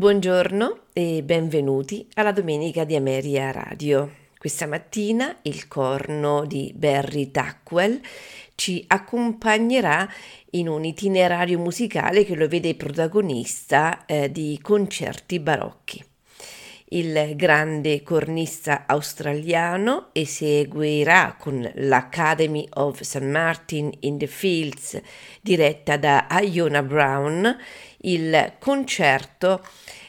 Buongiorno e benvenuti alla Domenica di Ameria Radio. Questa mattina il corno di Barry Tackwell ci accompagnerà in un itinerario musicale che lo vede protagonista eh, di concerti barocchi. Il grande cornista australiano eseguirà con l'Academy of St. Martin in the Fields, diretta da Iona Brown, il concerto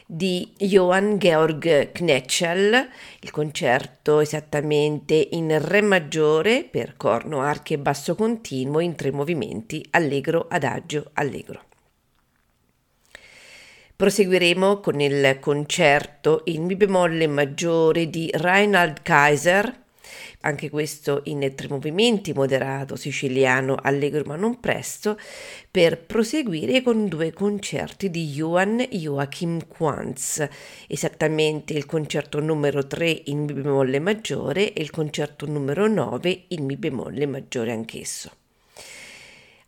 di Johann Georg Knetschel, il concerto esattamente in Re maggiore per corno, archi e basso continuo in tre movimenti, allegro, adagio, allegro. Proseguiremo con il concerto in Mi bemolle maggiore di Reinhard Kaiser, anche questo in tre movimenti, moderato, siciliano, allegro ma non presto, per proseguire con due concerti di Johann Joachim Quantz, esattamente il concerto numero 3 in Mi bemolle maggiore e il concerto numero 9 in Mi bemolle maggiore anch'esso.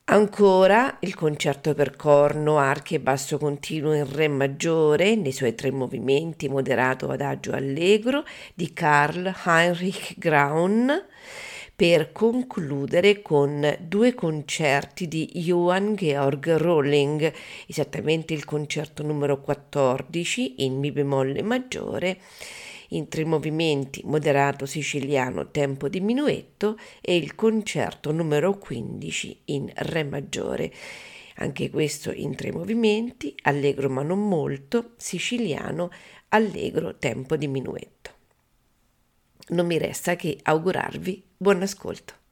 Ancora il concerto per corno, archi e basso continuo in Re maggiore, nei suoi tre movimenti, moderato, adagio, allegro, di Karl Heinrich Graun, per concludere con due concerti di Johann Georg Rolling, esattamente il concerto numero 14 in Mi bemolle maggiore in tre movimenti moderato siciliano tempo diminuetto e il concerto numero 15 in Re maggiore. Anche questo in tre movimenti, allegro ma non molto, siciliano, allegro tempo diminuetto. Non mi resta che augurarvi buon ascolto.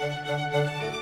Música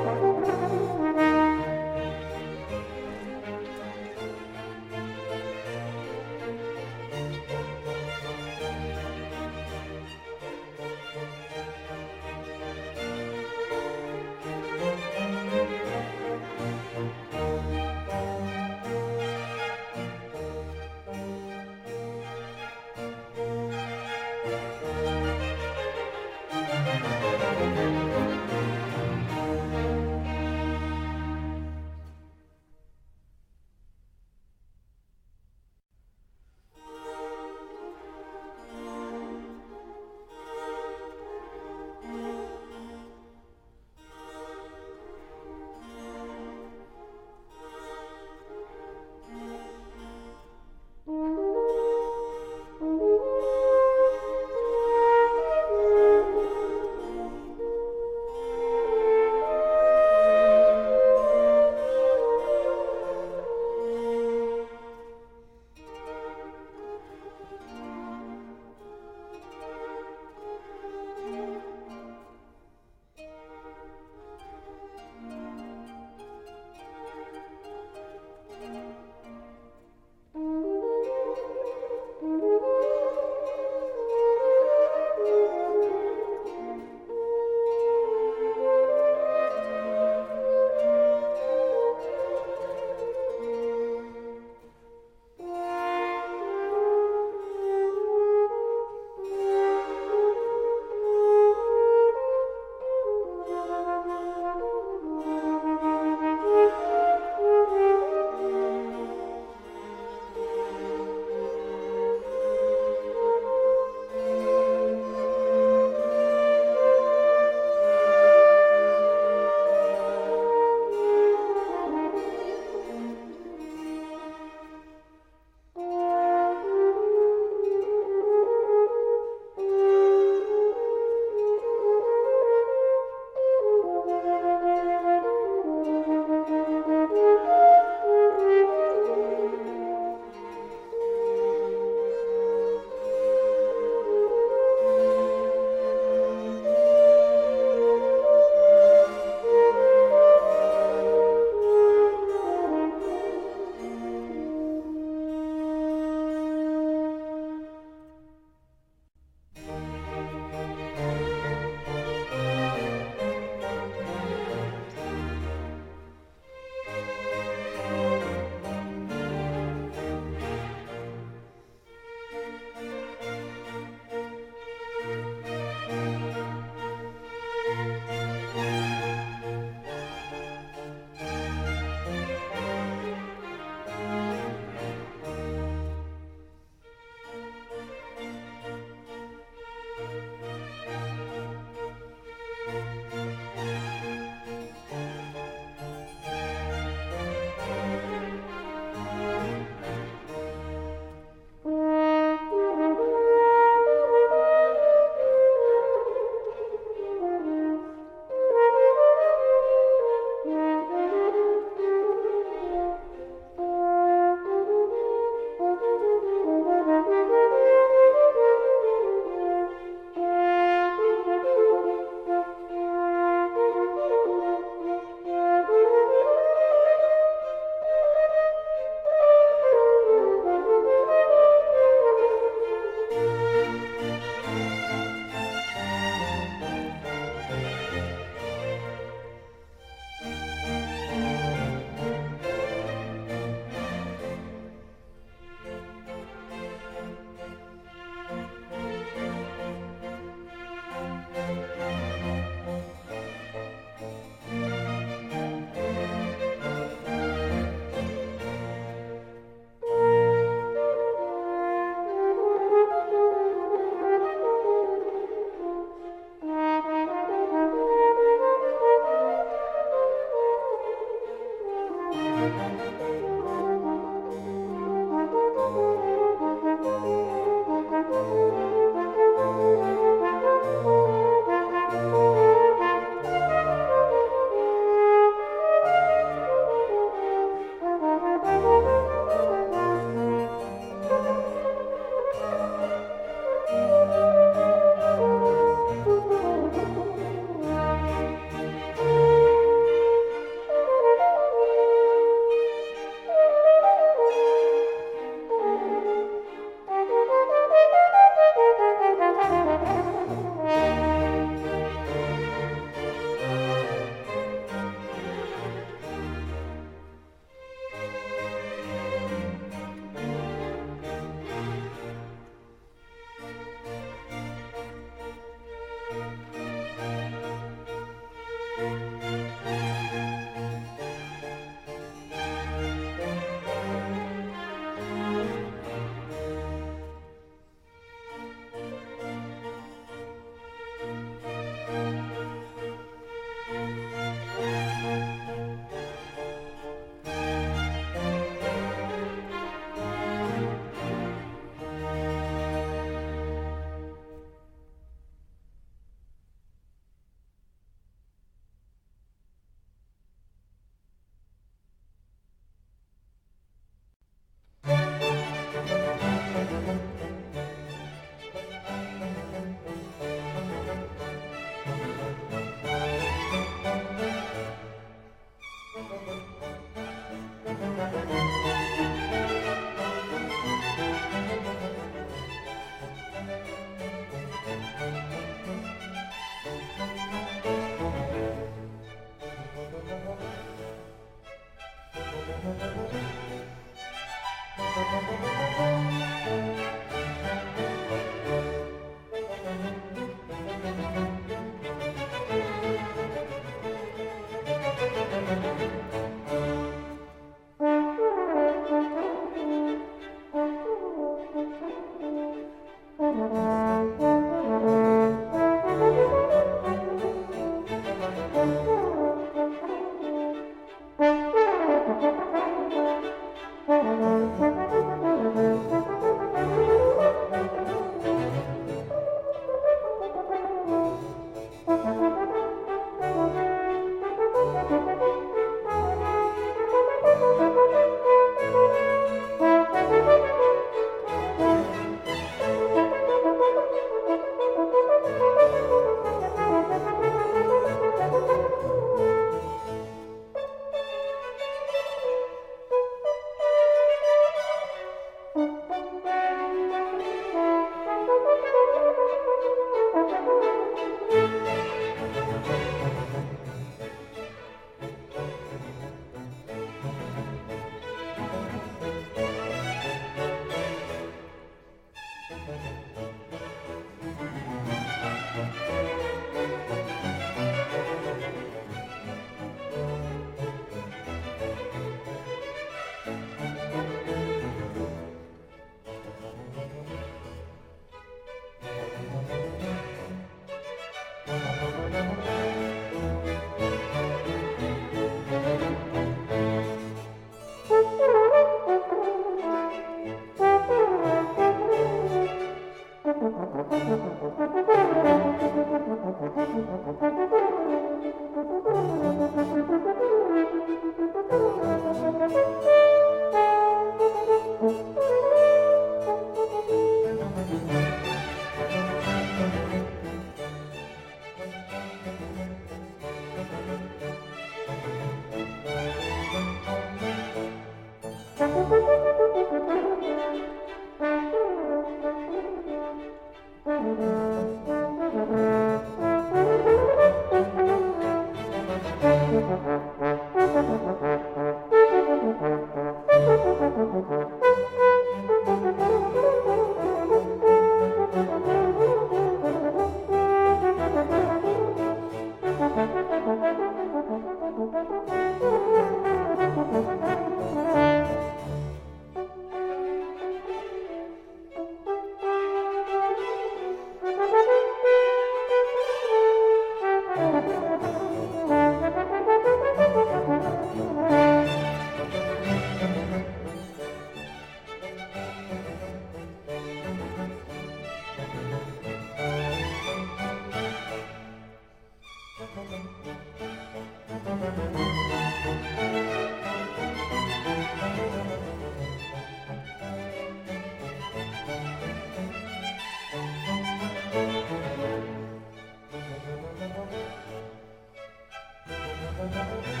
Música